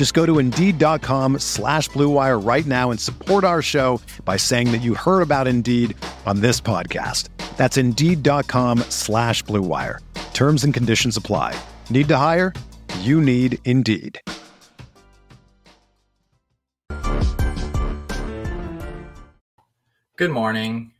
Just go to Indeed.com slash BlueWire right now and support our show by saying that you heard about Indeed on this podcast. That's Indeed.com slash BlueWire. Terms and conditions apply. Need to hire? You need Indeed. Good morning.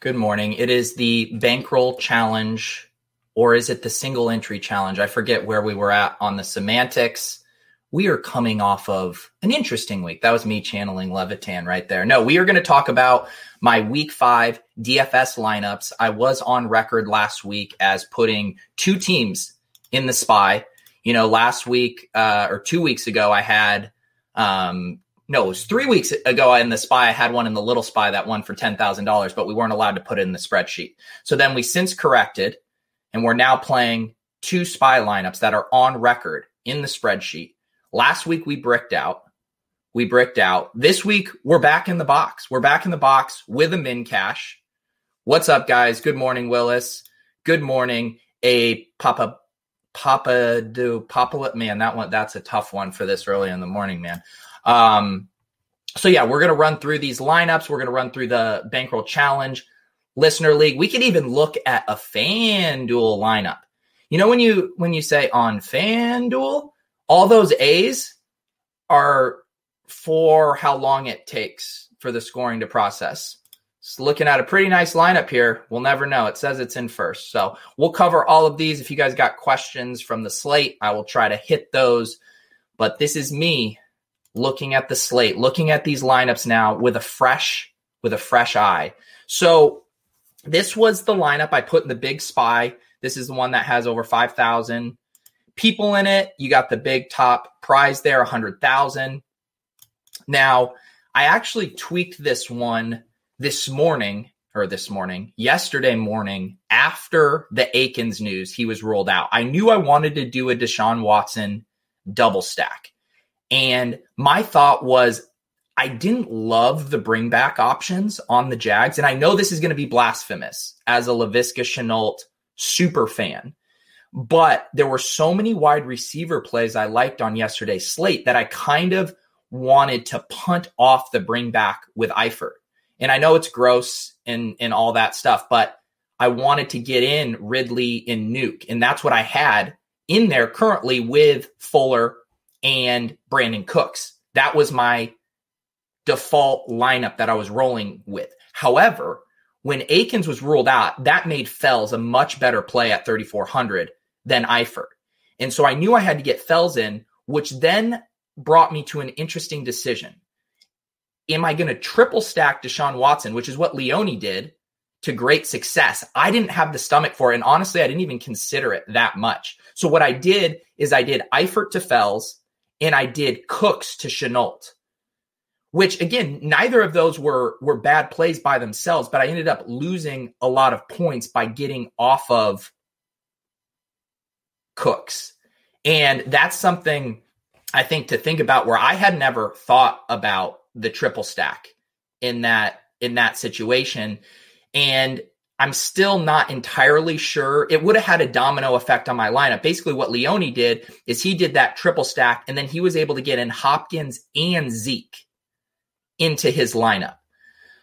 Good morning. It is the bankroll challenge, or is it the single entry challenge? I forget where we were at on the semantics. We are coming off of an interesting week. That was me channeling Levitan right there. No, we are going to talk about my week five DFS lineups. I was on record last week as putting two teams in the spy. You know, last week uh, or two weeks ago, I had um, no, it was three weeks ago in the spy. I had one in the little spy that won for $10,000, but we weren't allowed to put it in the spreadsheet. So then we since corrected and we're now playing two spy lineups that are on record in the spreadsheet. Last week we bricked out. We bricked out. This week we're back in the box. We're back in the box with a min cash. What's up, guys? Good morning, Willis. Good morning. A Papa Papa do Papa man, that one that's a tough one for this early in the morning, man. Um, so yeah, we're gonna run through these lineups. We're gonna run through the bankroll challenge, listener league. We could even look at a FanDuel lineup. You know when you when you say on FanDuel, all those A's are for how long it takes for the scoring to process. Just looking at a pretty nice lineup here. We'll never know. It says it's in first. So we'll cover all of these. If you guys got questions from the slate, I will try to hit those. But this is me looking at the slate, looking at these lineups now with a fresh with a fresh eye. So this was the lineup I put in the big spy. This is the one that has over 5,000 people in it. You got the big top prize there, 100,000. Now, I actually tweaked this one this morning or this morning, yesterday morning after the Akins news, he was ruled out. I knew I wanted to do a Deshaun Watson double stack. And my thought was, I didn't love the bring back options on the Jags. And I know this is going to be blasphemous as a Laviska Shenault super fan. But there were so many wide receiver plays I liked on yesterday's slate that I kind of wanted to punt off the bring back with Eifert. And I know it's gross and, and all that stuff, but I wanted to get in Ridley and Nuke. And that's what I had in there currently with Fuller and Brandin Cooks. That was my default lineup that I was rolling with. However, when Akins was ruled out, that made Fells a much better play at 3,400 than Eifert. And so I knew I had to get Fells in, which then brought me to an interesting decision. Am I going to triple stack Deshaun Watson, which is what Leone did to great success? I didn't have the stomach for it. And honestly, I didn't even consider it that much. So what I did is I did Eifert to Fells and I did Cooks to Shenault, which again, neither of those were were bad plays by themselves, but I ended up losing a lot of points by getting off of Cooks. And that's something I think to think about where I had never thought about the triple stack in that in that situation. And I'm still not entirely sure. It would have had a domino effect on my lineup. Basically, what Leone did is he did that triple stack, and then he was able to get in Hopkins and Zeke into his lineup.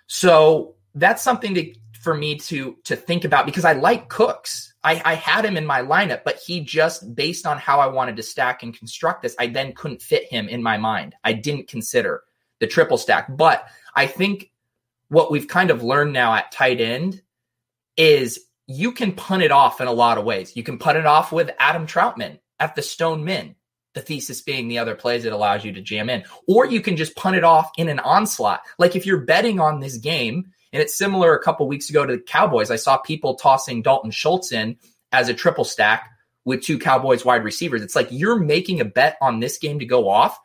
So that's something to, for me to to think about because I like Cooks. I, I had him in my lineup, but he just based on how I wanted to stack and construct this, I then couldn't fit him in my mind. I didn't consider the triple stack, but I think what we've kind of learned now at tight end is you can punt it off in a lot of ways. You can punt it off with Adam Trautman at the Stone Min. The thesis being the other plays it allows you to jam in, or you can just punt it off in an onslaught. Like if you're betting on this game, and it's similar a couple weeks ago to the Cowboys. I saw people tossing Dalton Schultz in as a triple stack with two Cowboys wide receivers. It's like you're making a bet on this game to go off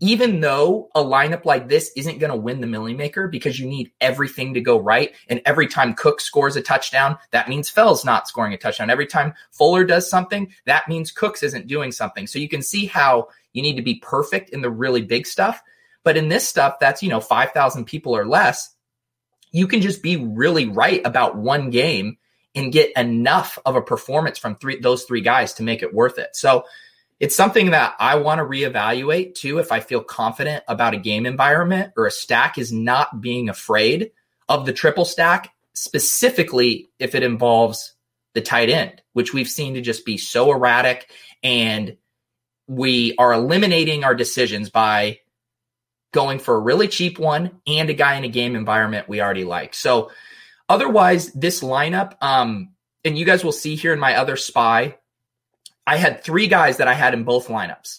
even though a lineup like this isn't going to win the Milly Maker because you need everything to go right. And every time Cook scores a touchdown, that means Fell's not scoring a touchdown. Every time Fuller does something, that means Cooks isn't doing something. So you can see how you need to be perfect in the really big stuff. But in this stuff, that's, you know, 5,000 people or less, you can just be really right about one game and get enough of a performance from three, those three guys to make it worth it. So, it's something that I want to reevaluate too if I feel confident about a game environment or a stack is not being afraid of the triple stack, specifically if it involves the tight end, which we've seen to just be so erratic and we are eliminating our decisions by going for a really cheap one and a guy in a game environment we already like. So otherwise this lineup um and you guys will see here in my other spy I had three guys that I had in both lineups.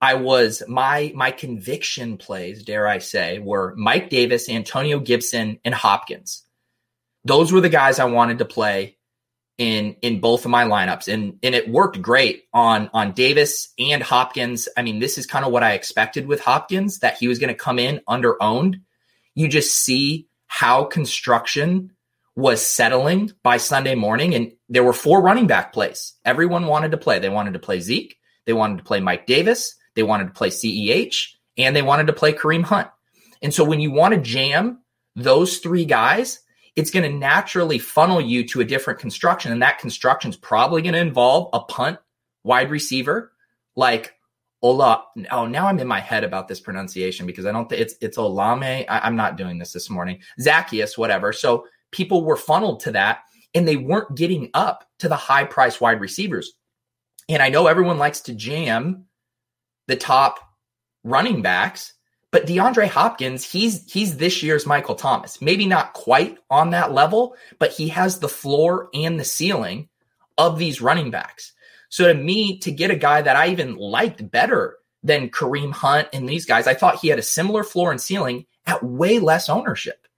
I was my my conviction plays, dare I say, were Mike Davis, Antonio Gibson, and Hopkins. Those were the guys I wanted to play in in both of my lineups, and and it worked great on on Davis and Hopkins. I mean, this is kind of what I expected with Hopkins that he was going to come in under owned. You just see how construction was settling by Sunday morning, and there were four running back plays. Everyone wanted to play. They wanted to play Zeke, they wanted to play Mike Davis, they wanted to play CEH, and they wanted to play Kareem Hunt. And so when you want to jam those three guys, it's going to naturally funnel you to a different construction. And that construction is probably going to involve a punt wide receiver like Ola. Oh, now I'm in my head about this pronunciation because I don't think it's it's Olame. I, am not doing this this morning. Zaccheaus, whatever. So people were funneled to that and they weren't getting up to the high price wide receivers. And I know everyone likes to jam the top running backs, but DeAndre Hopkins, he's he's this year's Michael Thomas. Maybe not quite on that level, but he has the floor and the ceiling of these running backs. So to me, to get a guy that I even liked better than Kareem Hunt and these guys, I thought he had a similar floor and ceiling at way less ownership.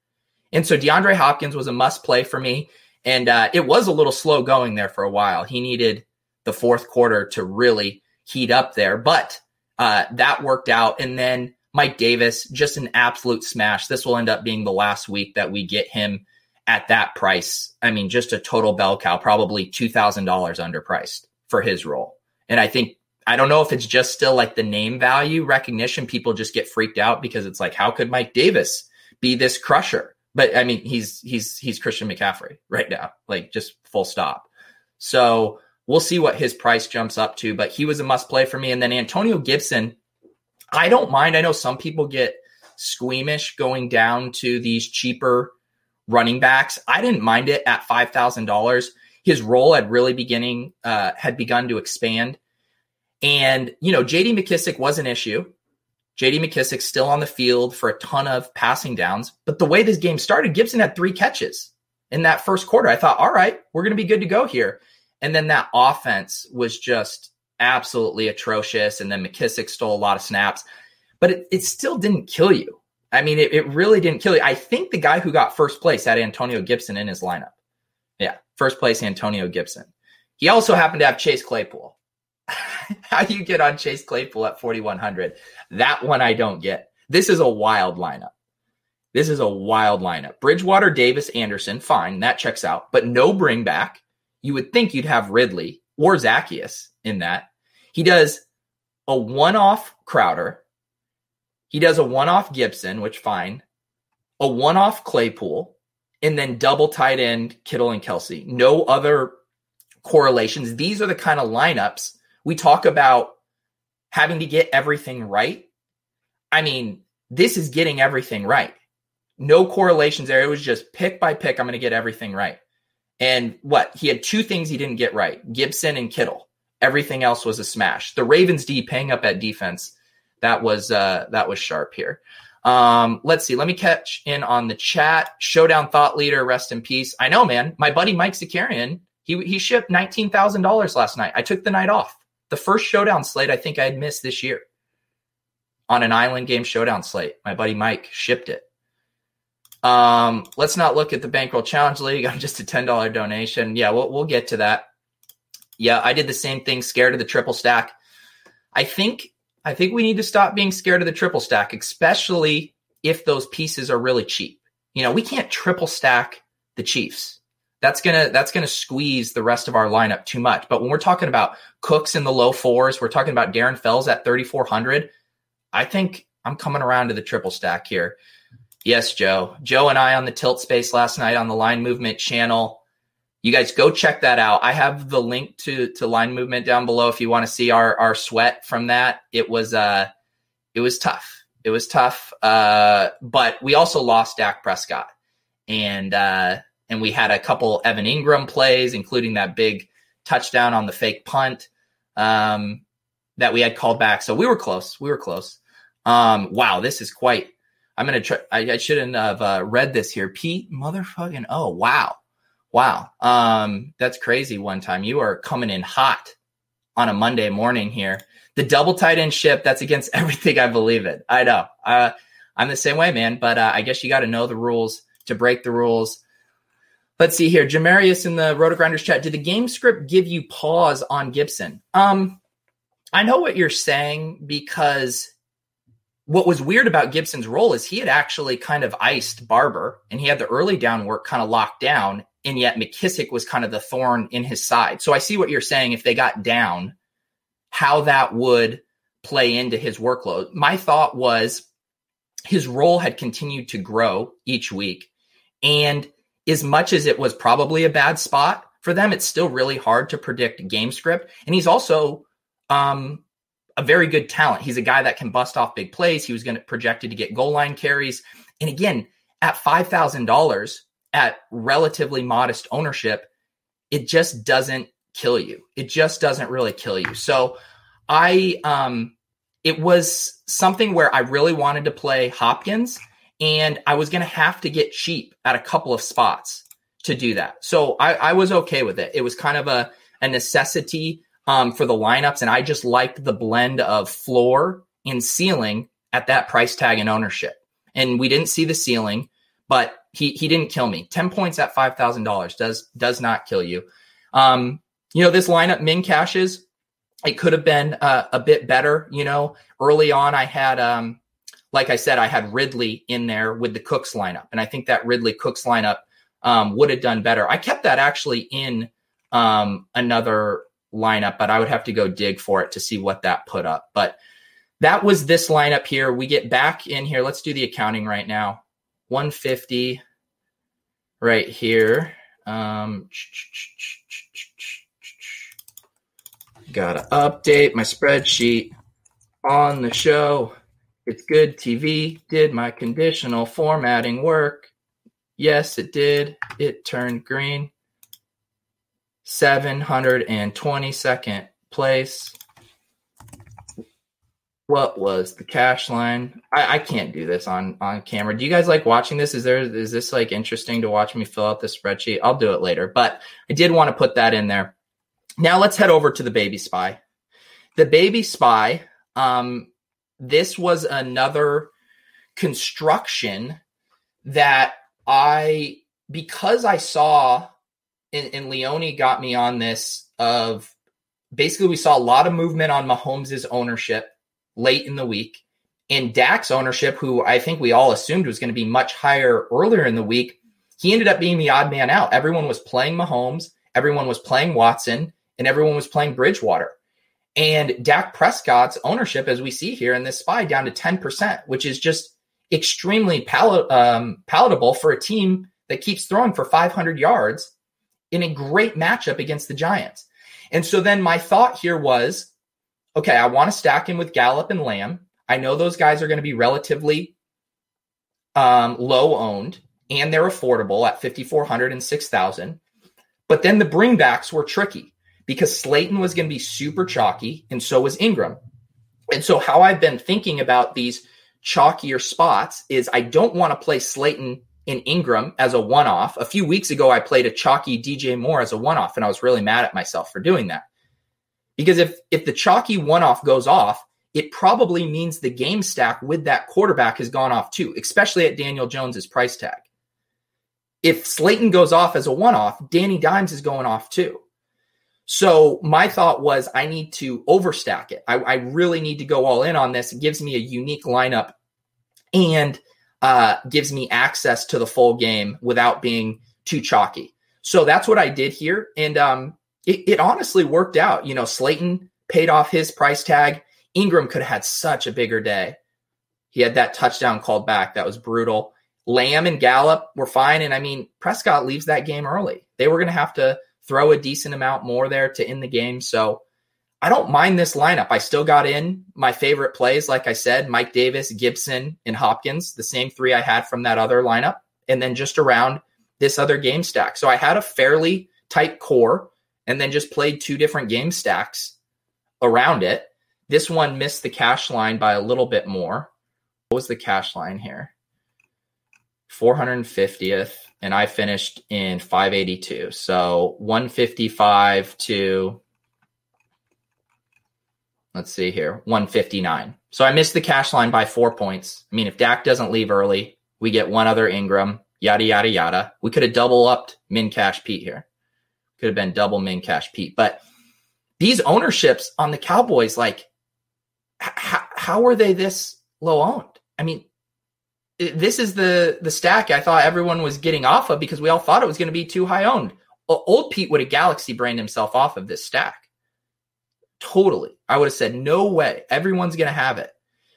And so DeAndre Hopkins was a must play for me. And uh, it was a little slow going there for a while. He needed the fourth quarter to really heat up there, but uh, that worked out. And then Mike Davis, just an absolute smash. This will end up being the last week that we get him at that price. I mean, just a total bell cow, probably $2,000 underpriced for his role. And I think, I don't know if it's just still like the name value recognition. People just get freaked out because it's like, how could Mike Davis be this crusher? But I mean, he's he's he's Christian McCaffrey right now, like just full stop. So we'll see what his price jumps up to. But he was a must play for me. And then Antonio Gibson, I don't mind. I know some people get squeamish going down to these cheaper running backs. I didn't mind it at five thousand dollars. His role had really beginning uh, had begun to expand, and you know J.D. McKissic was an issue. JD McKissic still on the field for a ton of passing downs. But the way this game started, Gibson had three catches in that first quarter. I thought, all right, we're going to be good to go here. And then that offense was just absolutely atrocious. And then McKissic stole a lot of snaps, but it, it still didn't kill you. I mean, it, it really didn't kill you. I think the guy who got first place had Antonio Gibson in his lineup. Yeah, first place, Antonio Gibson. He also happened to have Chase Claypool. how do you get on Chase Claypool at 4,100. That one I don't get. This is a wild lineup. This is a wild lineup. Bridgewater, Davis, Anderson, fine. That checks out, but no bring back. You would think you'd have Ridley or Zaccheaus in that. He does a one off Crowder. He does a one off Gibson, which fine. A one off Claypool, and then double tight end Kittle and Kelce. No other correlations. These are the kind of lineups we talk about having to get everything right. I mean, this is getting everything right. No correlations there. It was just pick by pick. I'm going to get everything right. And what? He had two things he didn't get right Gibson and Kittle. Everything else was a smash. The Ravens D paying up at defense. That was uh, that was sharp here. Um, let's see. Let me catch in on the chat. Showdown thought leader, rest in peace. I know, man. My buddy Mike Zakarian, he he shipped nineteen thousand dollars last night. I took the night off. The first showdown slate I think I had missed this year on an island game showdown slate. My buddy Mike shipped it. Um, let's not look at the Bankroll Challenge League. I'm just a $10 donation. Yeah, we'll, we'll get to that. Yeah, I did the same thing, scared of the triple stack. I think I think we need to stop being scared of the triple stack, especially if those pieces are really cheap. You know, we can't triple stack the Chiefs. That's gonna that's gonna squeeze the rest of our lineup too much. But when we're talking about Cooks in the low fours, we're talking about Darren Fells at 3,400. I think I'm coming around to the triple stack here. Yes, Joe. Joe and I on the tilt space last night on the line movement channel. You guys go check that out. I have the link to to line movement down below if you want to see our our sweat from that. It was uh it was tough. It was tough. Uh but we also lost Dak Prescott. And uh and we had a couple Evan Engram plays, including that big touchdown on the fake punt um, that we had called back. So we were close. We were close. Um, wow, this is quite I'm gonna try. I, I shouldn't have uh, read this here. Pete, motherfucking. Oh wow, wow. Um, that's crazy. One time you are coming in hot on a Monday morning here. The double tight end ship. That's against everything I believe in. I know. Uh, I'm the same way, man. But uh, I guess you got to know the rules to break the rules. Let's see here. Jamarius in the Rotogrinders chat. Did the game script give you pause on Gibson? Um, I know what you're saying because what was weird about Gibson's role is he had actually kind of iced Barber and he had the early down work kind of locked down. And yet McKissic was kind of the thorn in his side. So I see what you're saying. If they got down, how that would play into his workload. My thought was his role had continued to grow each week. And as much as it was probably a bad spot for them, it's still really hard to predict game script. And he's also um, a very good talent. He's a guy that can bust off big plays. He was going to projected to get goal line carries. And again, at $5,000 at relatively modest ownership, it just doesn't kill you. It just doesn't really kill you. So I um it was something where I really wanted to play Hopkins and I was going to have to get cheap at a couple of spots to do that. So I, I was okay with it. It was kind of a, a necessity um, for the lineups. And I just liked the blend of floor and ceiling at that price tag and ownership. And we didn't see the ceiling, but he he didn't kill me. Ten points at five thousand dollars does does not kill you. Um, you know this lineup min caches. It could have been uh, a bit better. You know, early on I had um, like I said, I had Ridley in there with the Cooks lineup, and I think that Ridley Cooks lineup um, would have done better. I kept that actually in um, another lineup, but I would have to go dig for it to see what that put up. But that was this lineup here. We get back in here. Let's do the accounting right now. 150 right here. Um, gotta update my spreadsheet on the show. It's good TV. Did my conditional formatting work? Yes, it did. It turned green. 722nd place. What was the cash line? I, I can't do this on on camera. Do you guys like watching this? Is there is this like interesting to watch me fill out the spreadsheet? I'll do it later, but I did want to put that in there. Now let's head over to the baby spy. The baby spy. Um, this was another construction that I because I saw and, and Leone got me on this of basically we saw a lot of movement on Mahomes' ownership late in the week. And Dak's ownership, who I think we all assumed was going to be much higher earlier in the week, he ended up being the odd man out. Everyone was playing Mahomes, everyone was playing Watson, and everyone was playing Bridgewater. And Dak Prescott's ownership, as we see here in this spy, down to 10%, which is just extremely pal- um, palatable for a team that keeps throwing for 500 yards in a great matchup against the Giants. And so then my thought here was okay, I want to stack him with Gallup and Lamb. I know those guys are going to be relatively um, low owned and they're affordable at 5,400 and 6,000. But then the bringbacks were tricky because Slayton was going to be super chalky and so was Engram. And so, how I've been thinking about these chalkier spots is I don't want to play Slayton in Engram as a one off. A few weeks ago, I played a chalky DJ Moore as a one off, and I was really mad at myself for doing that. Because if if the chalky one off goes off, it probably means the game stack with that quarterback has gone off too, especially at Daniel Jones's price tag. If Slayton goes off as a one off, Danny Dimes is going off too. So my thought was I need to overstack it. I, I really need to go all in on this. It gives me a unique lineup and uh, gives me access to the full game without being too chalky. So that's what I did here. And um, it, it honestly worked out. You know, Slayton paid off his price tag. Engram could have had such a bigger day. He had that touchdown called back. That was brutal. Lamb and Gallup were fine. And I mean, Prescott leaves that game early. They were going to have to throw a decent amount more there to end the game. So I don't mind this lineup. I still got in my favorite plays, like I said, Mike Davis, Gibson, and Hopkins, the same three I had from that other lineup, and then just around this other game stack. So I had a fairly tight core and then just played two different game stacks around it. This one missed the cash line by a little bit more. What was the cash line here? 450th and I finished in 582. So 155 to let's see here, 159. So I missed the cash line by four points. I mean, if Dak doesn't leave early, we get one other Engram, yada yada yada. We could have double upped min cash Pete here. Could have been double min cash Pete. But these ownerships on the Cowboys, like, h- how are they this low owned? I mean, this is the the stack I thought everyone was getting off of because we all thought it was going to be too high owned. Old Pete would have galaxy brained himself off of this stack. Totally. I would have said, no way. Everyone's going to have it.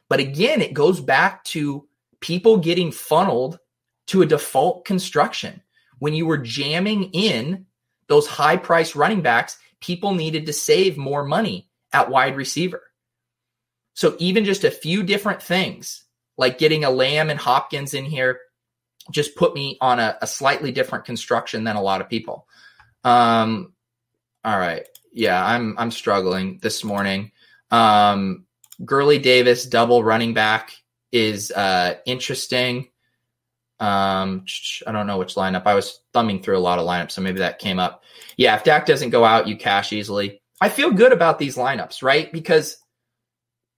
But again, it goes back to people getting funneled to a default construction. When you were jamming in those high price running backs, people needed to save more money at wide receiver. So even just a few different things like getting a Lamb and Hopkins in here just put me on a, a slightly different construction than a lot of people. Um, all right. Yeah, I'm I'm struggling this morning. Um, Gurley Davis double running back is uh, interesting. Um, I don't know which lineup. I was thumbing through a lot of lineups, so maybe that came up. Yeah, if Dak doesn't go out, you cash easily. I feel good about these lineups, right? Because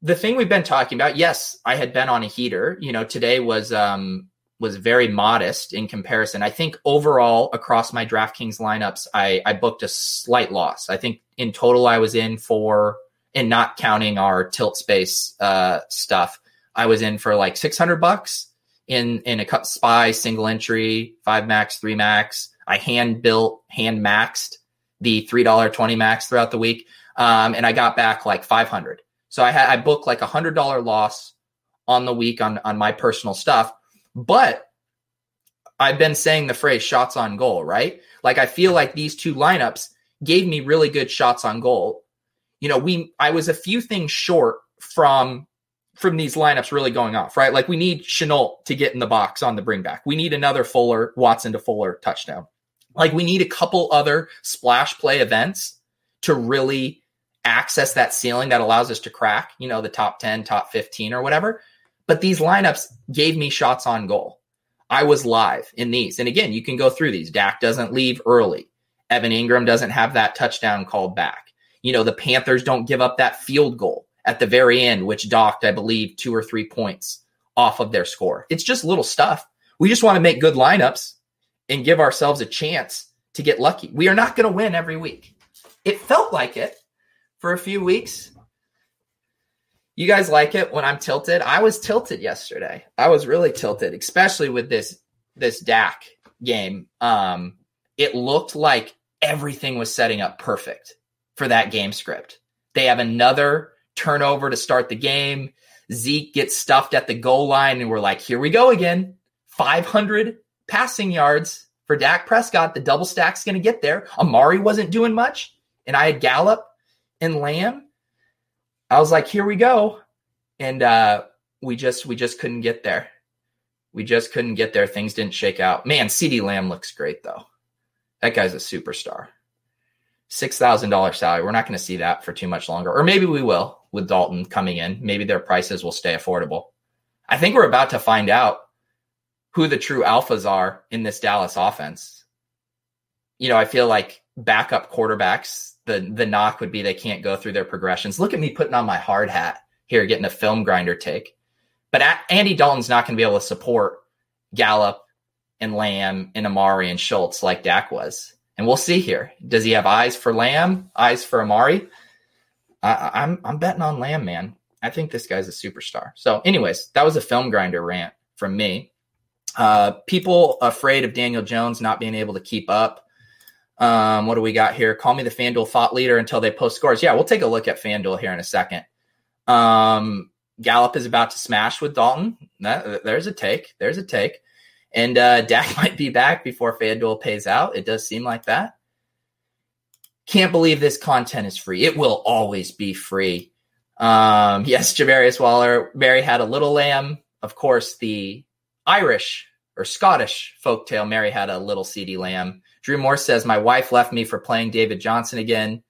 the thing we've been talking about, yes, I had been on a heater. You know, today was um was very modest in comparison. I think overall across my DraftKings lineups, I, I booked a slight loss. I think in total I was in for, and not counting our tilt space uh, stuff, I was in for like 600 bucks in, in a cut spy single entry, five max, three max. I hand built, hand maxed the $3.20 max throughout the week. Um, and I got back like 500. So I had I booked like a hundred dollar loss on the week on on my personal stuff, but I've been saying the phrase shots on goal, right? Like I feel like these two lineups gave me really good shots on goal. You know, we I was a few things short from from these lineups really going off, right? Like we need Shenault to get in the box on the bring back. We need another Fuller, Watson to Fuller touchdown. Like we need a couple other splash play events to really access that ceiling that allows us to crack, you know, the top 10, top 15 or whatever. But these lineups gave me shots on goal. I was live in these. And again, you can go through these. Dak doesn't leave early. Evan Engram doesn't have that touchdown called back. You know, the Panthers don't give up that field goal at the very end, which docked, I believe, two or three points off of their score. It's just little stuff. We just want to make good lineups and give ourselves a chance to get lucky. We are not going to win every week. It felt like it for a few weeks. You guys like it when I'm tilted? I was tilted yesterday. I was really tilted, especially with this this Dak game. Um, it looked like everything was setting up perfect for that game script. They have another turnover to start the game. Zeke gets stuffed at the goal line, and we're like, here we go again. 500 passing yards for Dak Prescott. The double stack's going to get there. Amari wasn't doing much, and I had Gallup and Lamb, I was like, here we go. And uh, we just we just couldn't get there. We just couldn't get there. Things didn't shake out. Man, CeeDee Lamb looks great though. That guy's a superstar. Six thousand dollar salary. We're not going to see that for too much longer, or maybe we will with Dalton coming in. Maybe their prices will stay affordable. I think we're about to find out who the true alphas are in this Dallas offense. You know, I feel like backup quarterbacks, the the knock would be they can't go through their progressions. Look at me putting on my hard hat here, getting a film grinder take. But Andy Dalton's not going to be able to support Gallup and Lamb and Amari and Schultz like Dak was. And we'll see here. Does he have eyes for Lamb, eyes for Amari? I, I'm I'm betting on Lamb, man. I think this guy's a superstar. So, anyways, that was a film grinder rant from me. Uh, people afraid of Daniel Jones not being able to keep up. Um, what do we got here? Call me the FanDuel thought leader until they post scores. Yeah, we'll take a look at FanDuel here in a second. Um, Gallup is about to smash with Dalton. That, there's a take. There's a take. And uh, Dak might be back before FanDuel pays out. It does seem like that. Can't believe this content is free. It will always be free. Um, yes, Javarius Waller. Mary had a little lamb. Of course, the Irish or Scottish folktale. Mary had a little seedy Lamb. Drew Moore says, "My wife left me for playing David Johnson again."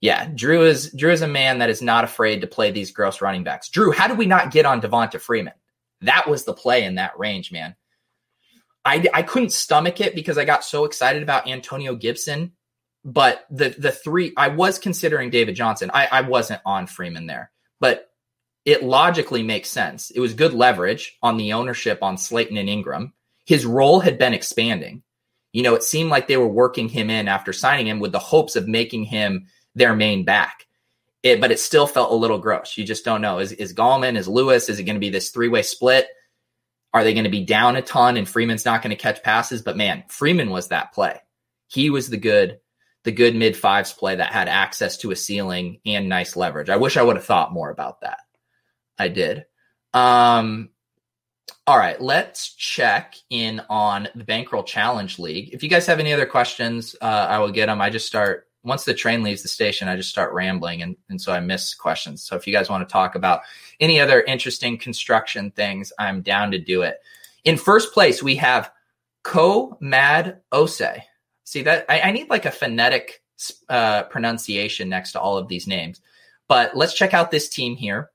Yeah, Drew is Drew is a man that is not afraid to play these gross running backs. Drew, how did we not get on Devonta Freeman? That was the play in that range, man. I I couldn't stomach it because I got so excited about Antonio Gibson but the the three I was considering David Johnson. I, I wasn't on Freeman there, but it logically makes sense. It was good leverage on the ownership on Slayton and Engram. His role had been expanding. You know, it seemed like they were working him in after signing him with the hopes of making him their main back. It, but it still felt a little gross. You just don't know. Is is Gallman? Is Lewis? Is it going to be this three way split? Are they going to be down a ton and Freeman's not going to catch passes? But man, Freeman was that play. He was the good the good mid fives play that had access to a ceiling and nice leverage. I wish I would have thought more about that. I did. Um, all right, let's check in on the Bankroll Challenge League. If you guys have any other questions, uh, I will get them. I just start once the train leaves the station, I just start rambling, and, and so I miss questions. So if you guys want to talk about any other interesting construction things, I'm down to do it. In first place, we have Ko Mad Ose. See that I, I need like a phonetic uh, pronunciation next to all of these names. But let's check out this team here.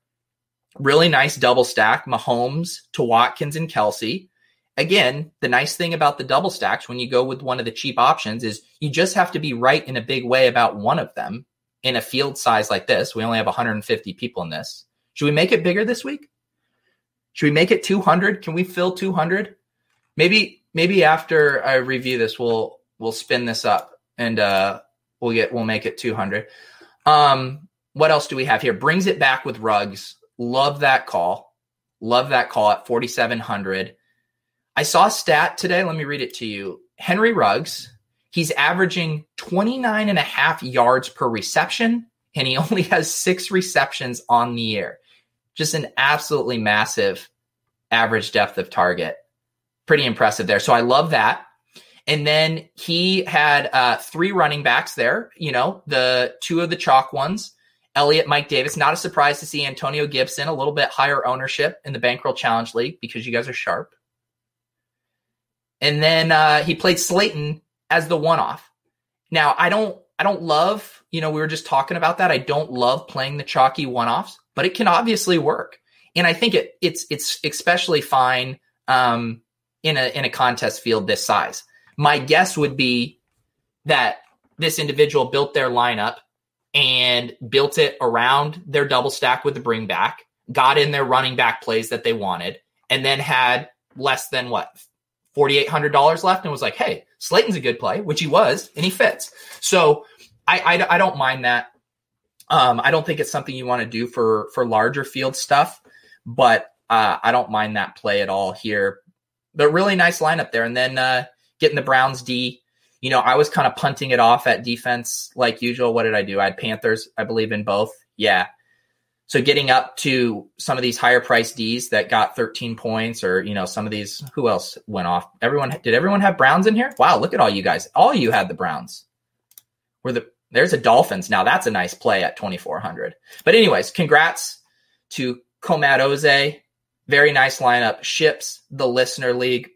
Really nice double stack, Mahomes to Watkins and Kelce. Again, the nice thing about the double stacks when you go with one of the cheap options is you just have to be right in a big way about one of them in a field size like this. We only have 150 people in this. Should we make it bigger this week? Should we make it 200? Can we fill 200? Maybe maybe after I review this, we'll we'll spin this up and uh, we'll get we'll make it 200. Um, what else do we have here? Brings it back with Ruggs. Love that call. Love that call at 4700. I saw a stat today. Let me read it to you. Henry Ruggs, he's averaging 29 and a half yards per reception, and he only has six receptions on the year. Just an absolutely massive average depth of target. Pretty impressive there. So I love that. And then he had uh, three running backs there, you know, the two of the chalk ones, Elliott, Mike Davis. Not a surprise to see Antonio Gibson, a little bit higher ownership in the Bankroll Challenge League because you guys are sharp. And then uh, he played Slayton as the one off. Now, I don't I don't love, you know, we were just talking about that. I don't love playing the chalky one-offs, but it can obviously work. And I think it it's it's especially fine um, in a in a contest field this size my guess would be that this individual built their lineup and built it around their double stack with the bring back, got in their running back plays that they wanted, and then had less than what $4,800 left and was like, hey, Slayton's a good play, which he was, and he fits. So I, I, I don't mind that. Um, I don't think it's something you want to do for for larger field stuff, but uh, I don't mind that play at all here. But really nice lineup there. And then uh, getting the Browns D. You know, I was kind of punting it off at defense like usual. What did I do? I had Panthers, I believe, in both. Yeah. So getting up to some of these higher price Ds that got 13 points, or you know, some of these, who else went off? Everyone did everyone have Browns in here? Wow, look at all you guys. All you had the Browns. Were the there's a Dolphins. Now that's a nice play at 2400. But anyways, congrats to Comat. Very nice lineup. Ships the listener league.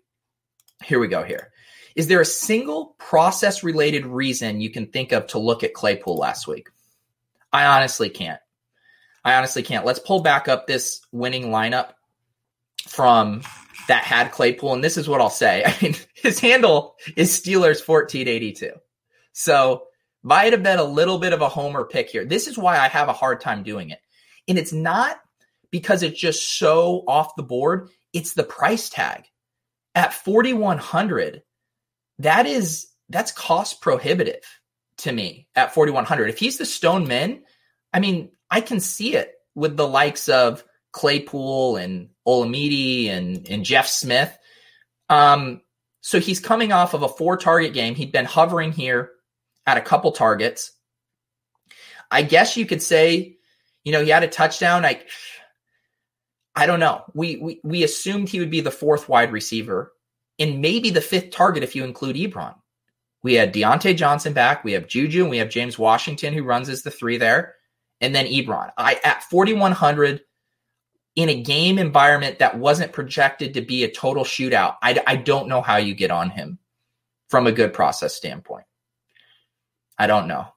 Here we go here. Is there a single process related reason you can think of to look at Claypool last week? I honestly can't. I honestly can't. Let's pull back up this winning lineup from that had Claypool, and this is what I'll say. I mean, his handle is Steelers 1482. So might have been a little bit of a homer pick here. This is why I have a hard time doing it. And it's not because it's just so off the board, it's the price tag. At 4100, that is that's cost prohibitive to me at 4100. If he's the Stone Men, I mean, I can see it with the likes of Claypool and Olamide and, and Jeff Smith. Um, so he's coming off of a four target game. He'd been hovering here at a couple targets. I guess you could say, you know, he had a touchdown. I I don't know. We we we assumed he would be the fourth wide receiver and maybe the fifth target if you include Ebron. We had Diontae Johnson back. We have Juju and we have James Washington who runs as the three there, and then Ebron. I at 4100 in a game environment that wasn't projected to be a total shootout. I, I don't know how you get on him from a good process standpoint. I don't know.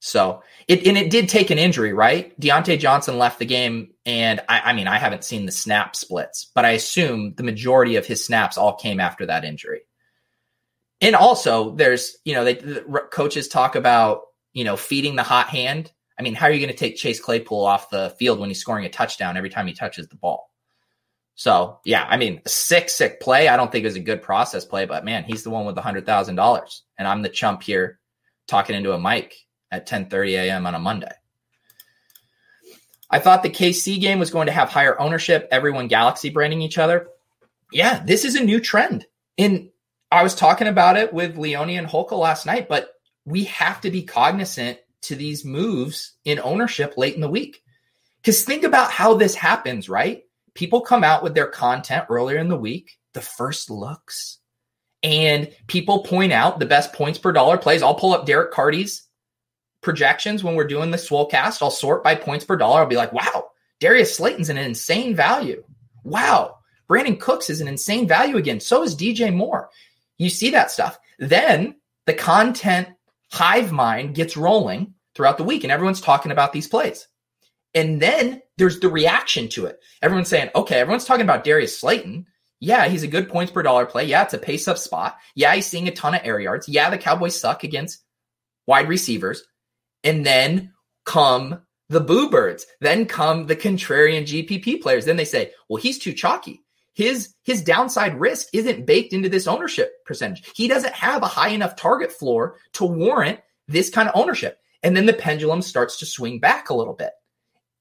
So it and it did take an injury, right? Diontae Johnson left the game, and I, I, mean I haven't seen the snap splits, but I assume the majority of his snaps all came after that injury. And also, there's you know they the coaches talk about you know feeding the hot hand. I mean, how are you going to take Chase Claypool off the field when he's scoring a touchdown every time he touches the ball? So yeah, I mean, sick, sick play. I don't think it was a good process play, but man, he's the one with the hundred thousand dollars, and I'm the chump here talking into a mic at 10:30 a.m. on a Monday. I thought the KC game was going to have higher ownership, everyone Galaxy branding each other. Yeah, this is a new trend. And I was talking about it with Leone and Holka last night, but we have to be cognizant to these moves in ownership late in the week. Because think about how this happens, right? People come out with their content earlier in the week, the first looks, and people point out the best points per dollar plays. I'll pull up Derek Carty's projections when we're doing the Swolecast. I'll sort by points per dollar. I'll be like, wow, Darius Slayton's an insane value. Wow, Brandin Cooks is an insane value again. So is DJ Moore. You see that stuff. Then the content hive mind gets rolling throughout the week and everyone's talking about these plays. And then there's the reaction to it. Everyone's saying, okay, everyone's talking about Darius Slayton. Yeah, he's a good points per dollar play. Yeah, it's a pace up spot. Yeah, he's seeing a ton of air yards. Yeah, the Cowboys suck against wide receivers. And then come the boo birds. Then come the contrarian GPP players. Then they say, well, he's too chalky. His his downside risk isn't baked into this ownership percentage. He doesn't have a high enough target floor to warrant this kind of ownership. And then the pendulum starts to swing back a little bit.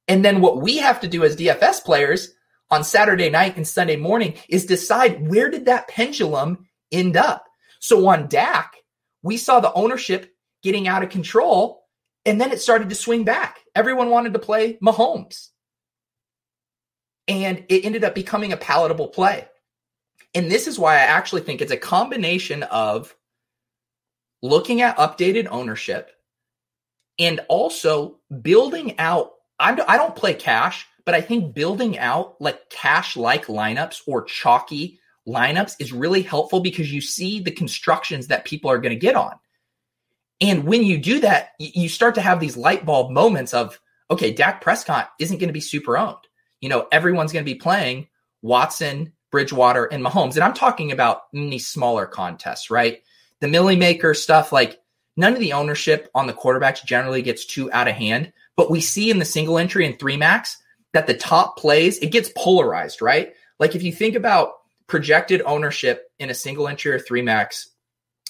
And then what we have to do as DFS players on Saturday night and Sunday morning is decide where did that pendulum end up. So on Dak, we saw the ownership getting out of control and then it started to swing back. Everyone wanted to play Mahomes. And it ended up becoming a palatable play. And this is why I actually think it's a combination of looking at updated ownership and also building out. I don't play cash, but I think building out like cash like lineups or chalky lineups is really helpful because you see the constructions that people are going to get on. And when you do that, you start to have these light bulb moments of, okay, Dak Prescott isn't going to be super owned. You know, everyone's going to be playing Watson, Bridgewater, and Mahomes. And I'm talking about these smaller contests, right? The Millie Maker stuff, like none of the ownership on the quarterbacks generally gets too out of hand. But we see in the single entry and three max that the top plays, it gets polarized, right? Like if you think about projected ownership in a single entry or three max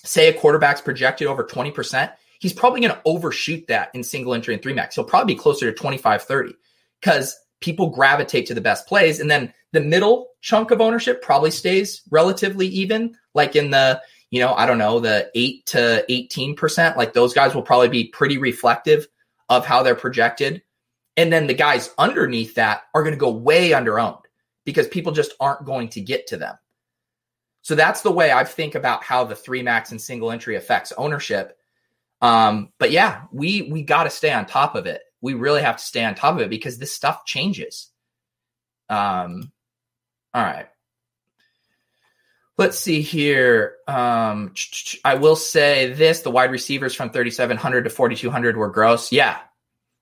say a quarterback's projected over 20%, he's probably going to overshoot that in single entry and three max. He'll probably be closer to 25, 30 because people gravitate to the best plays. And then the middle chunk of ownership probably stays relatively even, like in the, you know, I don't know, the eight to 18%. Like those guys will probably be pretty reflective of how they're projected. And then the guys underneath that are going to go way under owned because people just aren't going to get to them. So that's the way I think about how the three max and single entry affects ownership. Um, but yeah, we we got to stay on top of it. We really have to stay on top of it because this stuff changes. Um, all right. Let's see here. Um, I will say this: the wide receivers from 3,700 to 4,200 were gross. Yeah,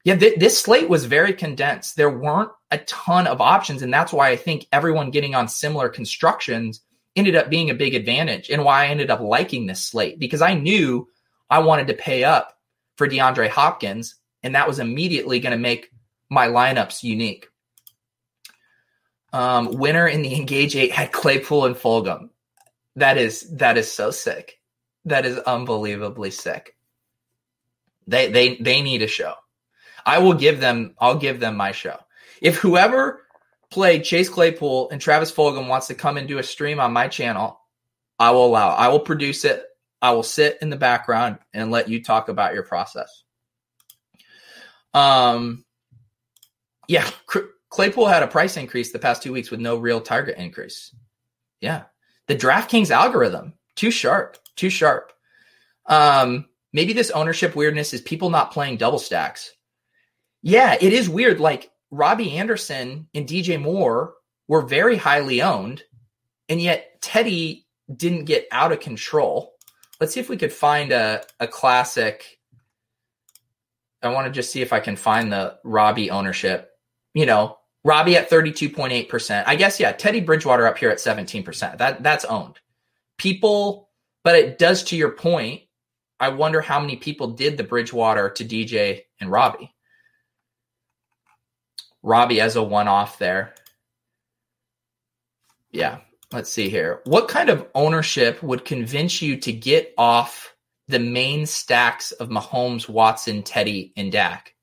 yeah. Th- this slate was very condensed. There weren't a ton of options. And that's why I think everyone getting on similar constructions ended up being a big advantage and why I ended up liking this slate because I knew I wanted to pay up for DeAndre Hopkins. And that was immediately going to make my lineups unique. Um, winner in the Engage Eight had Claypool and Fulgham. That is that is so sick. That is unbelievably sick. They they they need a show. I will give them. I'll give them my show. If whoever played Chase Claypool and Travis Fulgham wants to come and do a stream on my channel, I will allow. I will produce it. I will sit in the background and let you talk about your process. Um, yeah, Claypool had a price increase the past two weeks with no real target increase. Yeah. The DraftKings algorithm, too sharp, too sharp. Um, maybe this ownership weirdness is people not playing double stacks. Yeah, it is weird. Like Robbie Anderson and DJ Moore were very highly owned, and yet Teddy didn't get out of control. Let's see if we could find a, a classic. I want to just see if I can find the Robbie ownership. You know, Robbie at 32.8%. I guess, yeah, Teddy Bridgewater up here at 17%. That That's owned. People, but it does to your point. I wonder how many people did the Bridgewater to DJ and Robbie. Robbie as a one off there. Yeah, let's see here. What kind of ownership would convince you to get off the main stacks of Mahomes, Watson, Teddy, and Dak?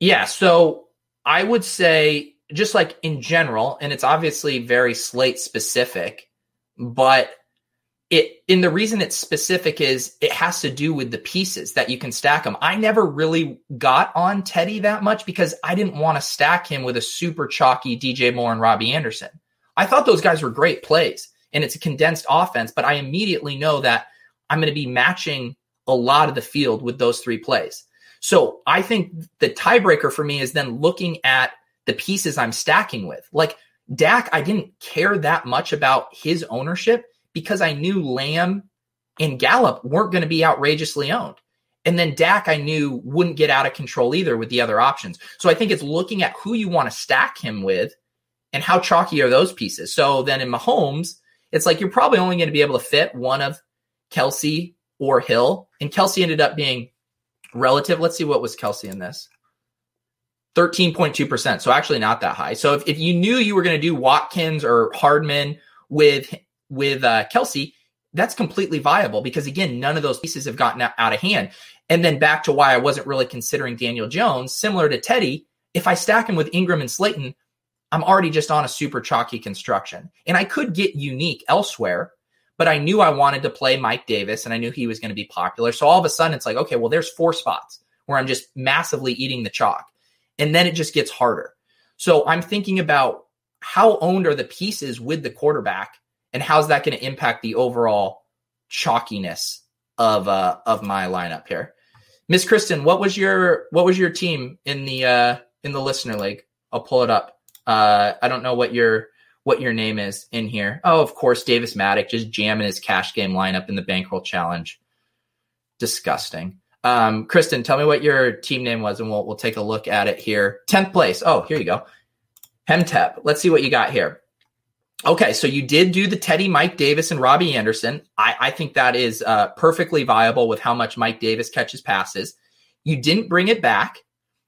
Yeah, so I would say just like in general, and it's obviously very slate specific, but it in the reason it's specific is it has to do with the pieces that you can stack them. I never really got on Teddy that much because I didn't want to stack him with a super chalky DJ Moore and Robbie Anderson. I thought those guys were great plays and it's a condensed offense, but I immediately know that I'm going to be matching a lot of the field with those three plays. So I think the tiebreaker for me is then looking at the pieces I'm stacking with. Like Dak, I didn't care that much about his ownership because I knew Lamb and Gallup weren't going to be outrageously owned. And then Dak, I knew wouldn't get out of control either with the other options. So I think it's looking at who you want to stack him with and how chalky are those pieces. So then in Mahomes, it's like you're probably only going to be able to fit one of Kelce or Hill. And Kelce ended up being relative. Let's see what was Kelce in this. 13.2%. So actually not that high. So if, if you knew you were going to do Watkins or Hardman with with uh, Kelce, that's completely viable because again, none of those pieces have gotten out of hand. And then back to why I wasn't really considering Daniel Jones, similar to Teddy. If I stack him with Engram and Slayton, I'm already just on a super chalky construction, and I could get unique elsewhere but I knew I wanted to play Mike Davis and I knew he was going to be popular. So all of a sudden it's like, okay, well, there's four spots where I'm just massively eating the chalk. And then it just gets harder. So I'm thinking about how owned are the pieces with the quarterback and how's that going to impact the overall chalkiness of uh of my lineup here. Miss Kristen, what was your what was your team in the uh in the listener league? I'll pull it up. Uh I don't know what your what your name is in here. Oh, of course, Davis Mattek just jamming his cash game lineup in the bankroll challenge. Disgusting. Um, Kristen, tell me what your team name was, and we'll we'll take a look at it here. Tenth place. Oh, here you go. Hemtep. Let's see what you got here. Okay, so you did do the Teddy, Mike Davis, and Robbie Anderson. I, I think that is uh, perfectly viable with how much Mike Davis catches passes. You didn't bring it back.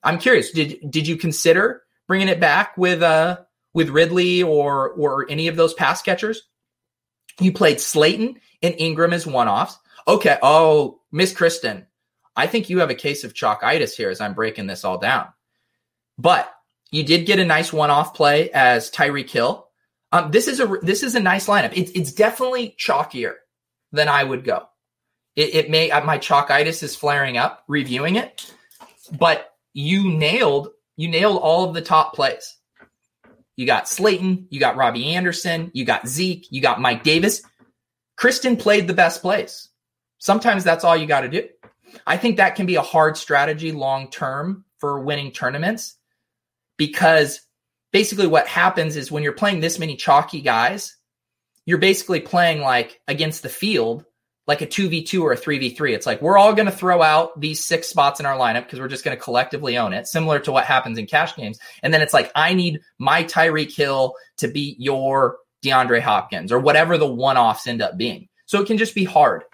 I'm curious. Did did you consider bringing it back with uh with Ridley or or any of those pass catchers. You played Slayton and Engram as one offs. Okay. Oh, Miss Kristen, I think you have a case of chalkitis here as I'm breaking this all down. But you did get a nice one off play as Tyreek Hill. Um, this is a this is a nice lineup. It's it's definitely chalkier than I would go. It, it may uh, my chalkitis is flaring up reviewing it, but you nailed you nailed all of the top plays. You got Slayton, you got Robbie Anderson, you got Zeke, you got Mike Davis. Kristen played the best plays. Sometimes that's all you got to do. I think that can be a hard strategy long term for winning tournaments because basically what happens is when you're playing this many chalky guys, you're basically playing like against the field, like a 2v2 or a 3v3. It's like we're all going to throw out these six spots in our lineup because we're just going to collectively own it, similar to what happens in cash games. And then it's like, I need my Tyreek Hill to beat your DeAndre Hopkins or whatever the one offs end up being. So it can just be hard.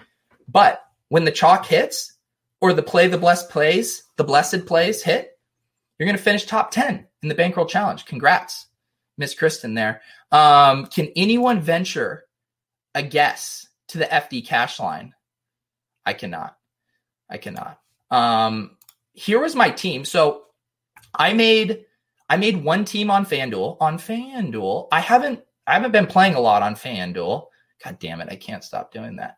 But when the chalk hits or the play the blessed plays, the blessed plays hit, you're going to finish top 10 in the bankroll challenge. Congrats, Miss Kristen there. Um, can anyone venture a guess to the FD cash line. I cannot. I cannot. Um, here was my team. So I made I made one team on FanDuel. On FanDuel, I haven't I haven't been playing a lot on FanDuel. God damn it, I can't stop doing that.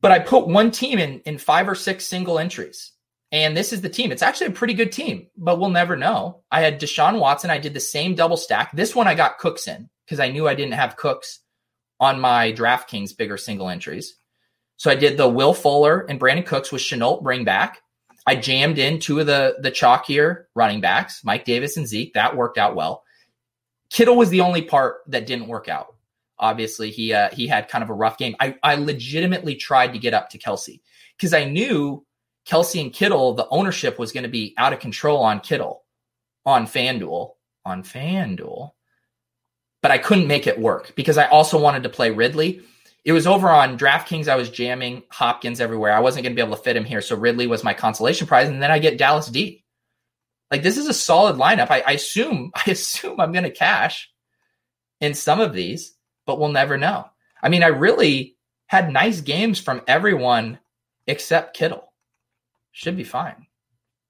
But I put one team in in five or six single entries. And this is the team. It's actually a pretty good team, but we'll never know. I had Deshaun Watson. I did the same double stack. This one I got Cooks in because I knew I didn't have Cooks on my DraftKings bigger single entries. So I did the Will Fuller and Brandin Cooks with Shenault bring back. I jammed in two of the the chalkier running backs, Mike Davis and Zeke. That worked out well. Kittle was the only part that didn't work out. Obviously, he uh, he had kind of a rough game. I, I legitimately tried to get up to Kelce because I knew Kelce and Kittle, the ownership was going to be out of control on Kittle on FanDuel. On FanDuel but I couldn't make it work because I also wanted to play Ridley. It was over on DraftKings. I was jamming Hopkins everywhere. I wasn't going to be able to fit him here. So Ridley was my consolation prize. And then I get Dallas D. Like this is a solid lineup. I, I assume, I assume I'm going to cash in some of these, but we'll never know. I mean, I really had nice games from everyone except Kittle. Should be fine.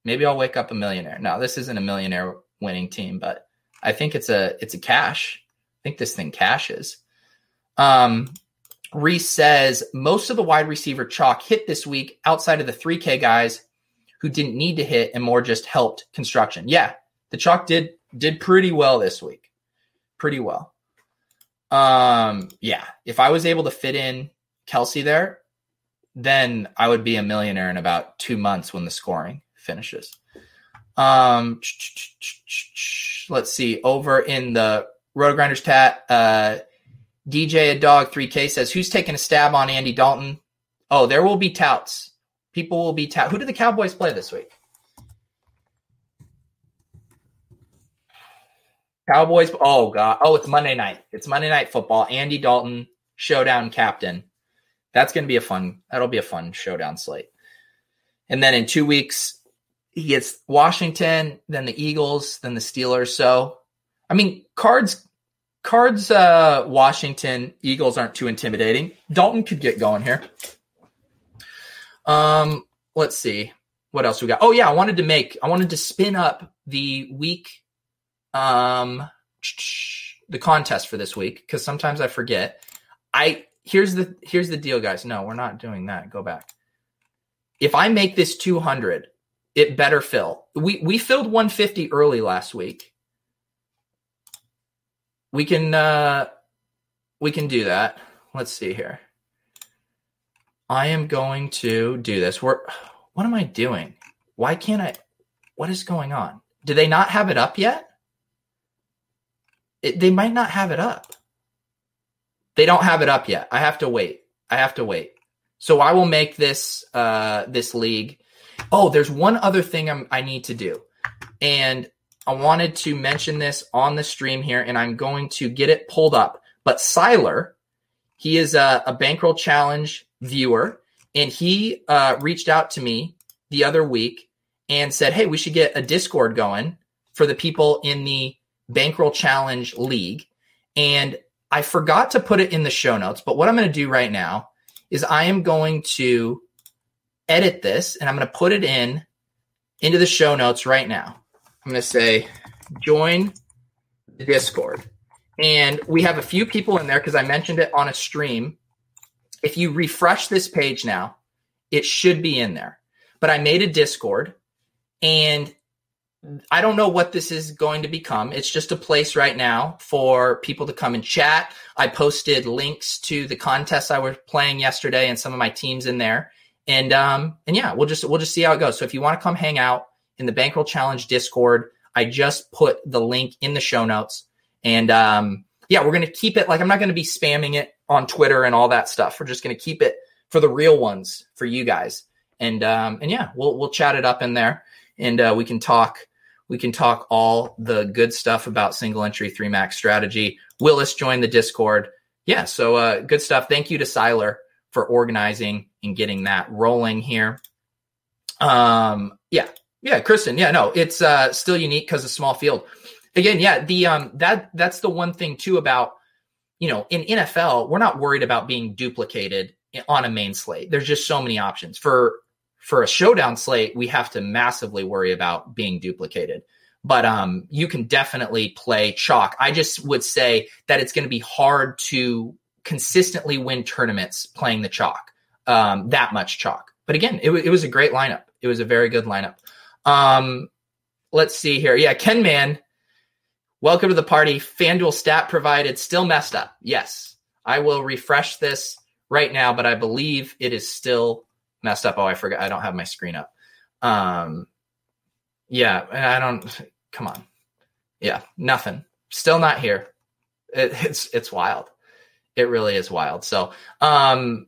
Maybe I'll wake up a millionaire. Now, this isn't a millionaire winning team, but I think it's a it's a cash I think this thing cashes. Um, Reese says most of the wide receiver chalk hit this week outside of the 3K guys who didn't need to hit and more just helped construction. Yeah, the chalk did did pretty well this week. Pretty well. Um, yeah, if I was able to fit in Kelce there, then I would be a millionaire in about two months when the scoring finishes. Um, let's see. Over in the RotoGrinders Tat, uh, DJ a dog 3K says, Who's taking a stab on Andy Dalton? Oh, there will be touts. People will be tout. Who did the Cowboys play this week? Cowboys. Oh god. Oh, it's Monday night. It's Monday night football. Andy Dalton, showdown captain. That's going to be a fun. That'll be a fun showdown slate. And then in two weeks, he gets Washington, then the Eagles, then the Steelers. So I mean, cards, cards, uh, Washington Eagles aren't too intimidating. Dalton could get going here. Um, let's see what else we got. Oh yeah, I wanted to make, I wanted to spin up the week, um, the contest for this week because sometimes I forget. I here's the here's the deal, guys. No, we're not doing that. Go back. If I make this 200, it better fill. We we filled 150 early last week we can uh we can do that. Let's see here. I am going to do this. We're what am I doing? Why can't I what is going on? Do they not have it up yet? It, they might not have it up. They don't have it up yet. I have to wait. I have to wait. So I will make this uh this league. Oh, there's one other thing I'm, I need to do. And I wanted to mention this on the stream here, and I'm going to get it pulled up. But Siler, he is a, a bankroll challenge viewer, and he uh, reached out to me the other week and said, "Hey, we should get a Discord going for the people in the bankroll challenge league." And I forgot to put it in the show notes, but what I'm going to do right now is I am going to edit this and I'm going to put it in into the show notes right now. I'm going to say join the Discord. And we have a few people in there because I mentioned it on a stream. If you refresh this page now, it should be in there. But I made a Discord and I don't know what this is going to become. It's just a place right now for people to come and chat. I posted links to the contests I was playing yesterday and some of my teams in there. And um and yeah, we'll just we'll just see how it goes. So if you want to come hang out, in the Bankroll Challenge Discord. I just put the link in the show notes. And um, yeah, we're going to keep it like I'm not going to be spamming it on Twitter and all that stuff. We're just going to keep it for the real ones for you guys. And um, and yeah, we'll we'll chat it up in there, and uh, we can talk we can talk all the good stuff about single entry three max strategy. Willis joined the Discord. Yeah, so uh, good stuff. Thank you to Siler for organizing and getting that rolling here. Um, yeah, yeah, Kristen. Yeah, no, it's uh, still unique because of small field. Again, yeah, the um, that that's the one thing too about you know in NFL we're not worried about being duplicated on a main slate. There's just so many options for for a showdown slate. We have to massively worry about being duplicated. But um, you can definitely play chalk. I just would say that it's going to be hard to consistently win tournaments playing the chalk, um, that much chalk. But again, it, w- it was a great lineup. It was a very good lineup. Um, let's see here. Yeah, Ken Man, welcome to the party. FanDuel stat provided, still messed up. Yes, I will refresh this right now, but I believe it is still messed up. Oh, I forgot. I don't have my screen up. Um, yeah, I don't. Come on. Yeah, nothing. Still not here. It, it's it's wild. It really is wild. So, um,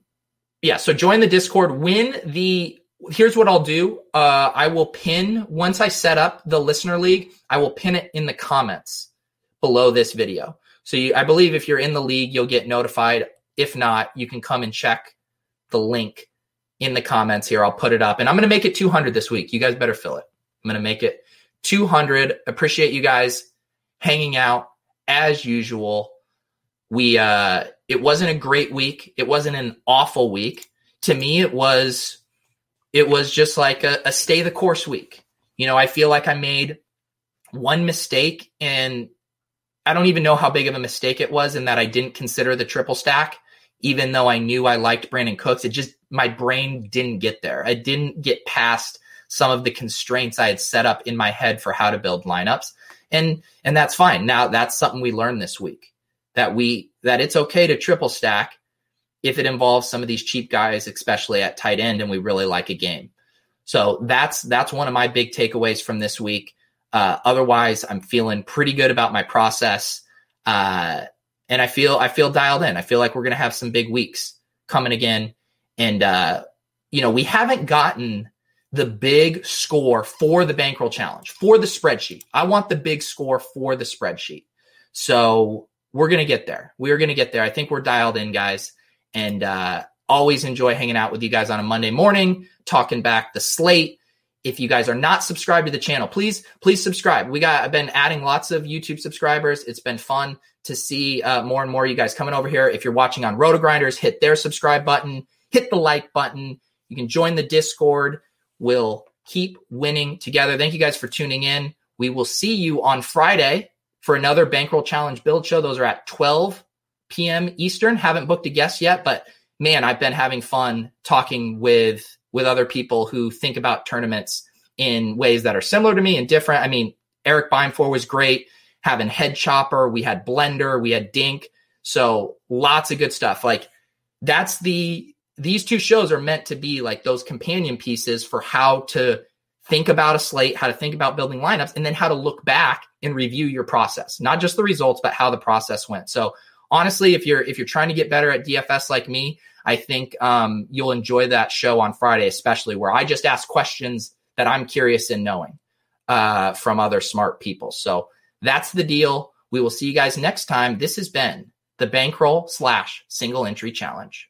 yeah. So join the Discord. Win the. Here's what I'll do. Uh, I will pin once I set up the listener league. I will pin it in the comments below this video. So you, I believe if you're in the league, you'll get notified. If not, you can come and check the link in the comments here. I'll put it up, and I'm going to make it 200 this week. You guys better fill it. I'm going to make it 200. Appreciate you guys hanging out as usual. We uh it wasn't a great week. It wasn't an awful week. To me, it was it was just like a, a stay the course week. You know, I feel like I made one mistake and I don't even know how big of a mistake it was in that I didn't consider the triple stack, even though I knew I liked Brandin Cooks. It just, my brain didn't get there. I didn't get past some of the constraints I had set up in my head for how to build lineups. And, and that's fine. Now that's something we learned this week that we that it's okay to triple stack if it involves some of these cheap guys, especially at tight end, and we really like a game. So that's that's one of my big takeaways from this week. Uh, otherwise, I'm feeling pretty good about my process, uh, and I feel I feel dialed in. I feel like we're gonna have some big weeks coming again, and uh, you know we haven't gotten the big score for the bankroll challenge for the spreadsheet. I want the big score for the spreadsheet. So we're going to get there. We're going to get there. I think we're dialed in, guys. And uh, always enjoy hanging out with you guys on a Monday morning, talking back the slate. If you guys are not subscribed to the channel, please, please subscribe. We got, I've been adding lots of YouTube subscribers. It's been fun to see uh, more and more you guys coming over here. If you're watching on RotoGrinders, hit their subscribe button, hit the like button. You can join the Discord. We'll keep winning together. Thank you guys for tuning in. We will see you on Friday for another Bankroll Challenge build show. Those are at 12 p.m. Eastern. Haven't booked a guest yet, but man, I've been having fun talking with with other people who think about tournaments in ways that are similar to me and different. I mean, Eric Beimfohr was great. Having Head Chopper, we had Blender, we had Dink. So lots of good stuff. Like that's the these two shows are meant to be like those companion pieces for how to think about a slate, how to think about building lineups, and then how to look back and review your process, not just the results, but how the process went. So honestly, if you're if you're trying to get better at DFS like me, I think um, you'll enjoy that show on Friday, especially where I just ask questions that I'm curious in knowing uh, from other smart people. So that's the deal. We will see you guys next time. This has been the bankroll slash single entry challenge.